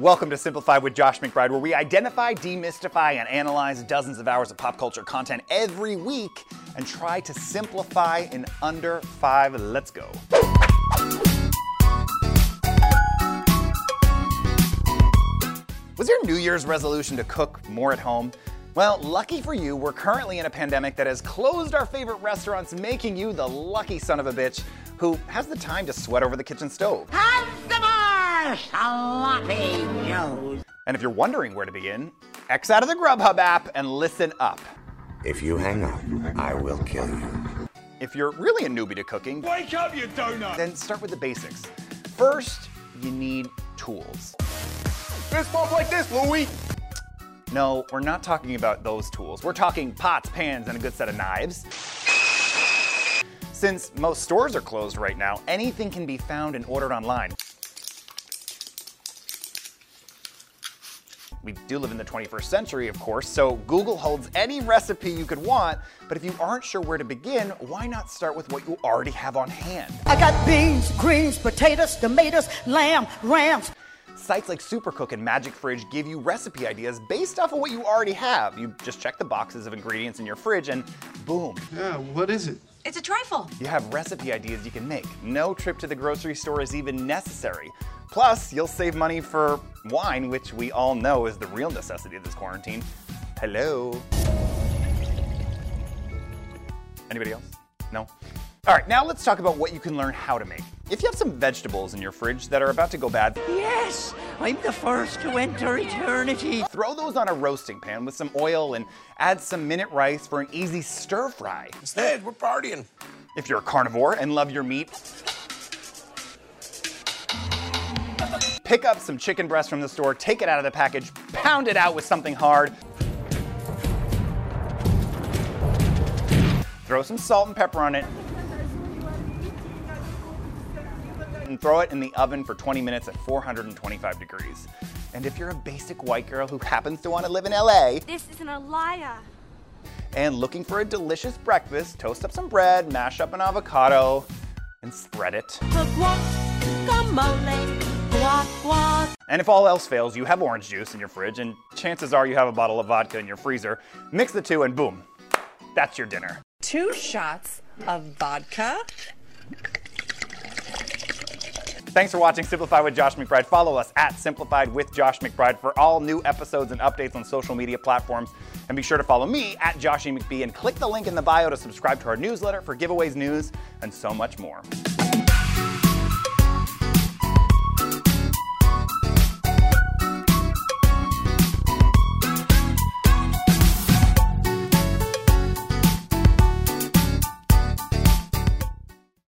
Welcome to Simplify with Josh McBride, where we identify, demystify, and analyze dozens of hours of pop culture content every week and try to simplify in under five. Let's go. Was your New Year's resolution to cook more at home? Well, lucky for you, we're currently in a pandemic that has closed our favorite restaurants, making you the lucky son of a bitch who has the time to sweat over the kitchen stove. Sloppy Joes. And if you're wondering where to begin, X out of the Grubhub app and listen up. If you hang up, I will kill you. If you're really a newbie to cooking, Wake up, you donut! then start with the basics. First, you need tools. Fist bump like this, Louie! No, we're not talking about those tools. We're talking pots, pans, and a good set of knives. Since most stores are closed right now, anything can be found and ordered online. We do live in the 21st century, of course, so Google holds any recipe you could want, but if you aren't sure where to begin, why not start with what you already have on hand? I got beans, greens, potatoes, tomatoes, lamb, rams. Sites like Supercook and Magic Fridge give you recipe ideas based off of what you already have. You just check the boxes of ingredients in your fridge and boom, Yeah, what is it? It's a trifle. you have recipe ideas you can make. No trip to the grocery store is even necessary. Plus, you'll save money for wine, which we all know is the real necessity of this quarantine. Hello. Anybody else? No? All right, now let's talk about what you can learn how to make. If you have some vegetables in your fridge that are about to go bad, Yes, I'm the first to enter eternity. throw those on a roasting pan with some oil and add some minute rice for an easy stir fry. Instead, we're partying. If you're a carnivore and love your meat, pick up some chicken breast from the store, take it out of the package, pound it out with something hard. Throw some salt and pepper on it. And throw it in the oven for 20 minutes at 425 degrees. And if you're a basic white girl who happens to want to live in LA, This isn't a liar. and looking for a delicious breakfast, toast up some bread, mash up an avocado, and spread it. And if all else fails, you have orange juice in your fridge, and chances are you have a bottle of vodka in your freezer. Mix the two, and boom, that's your dinner. two shots of vodka. Thanks for watching Simplified with Josh McBride. Follow us at Simplified with Josh McBride for all new episodes and updates on social media platforms. And be sure to follow me at Joshy McBee and click the link in the bio to subscribe to our newsletter for giveaways, news, and so much more.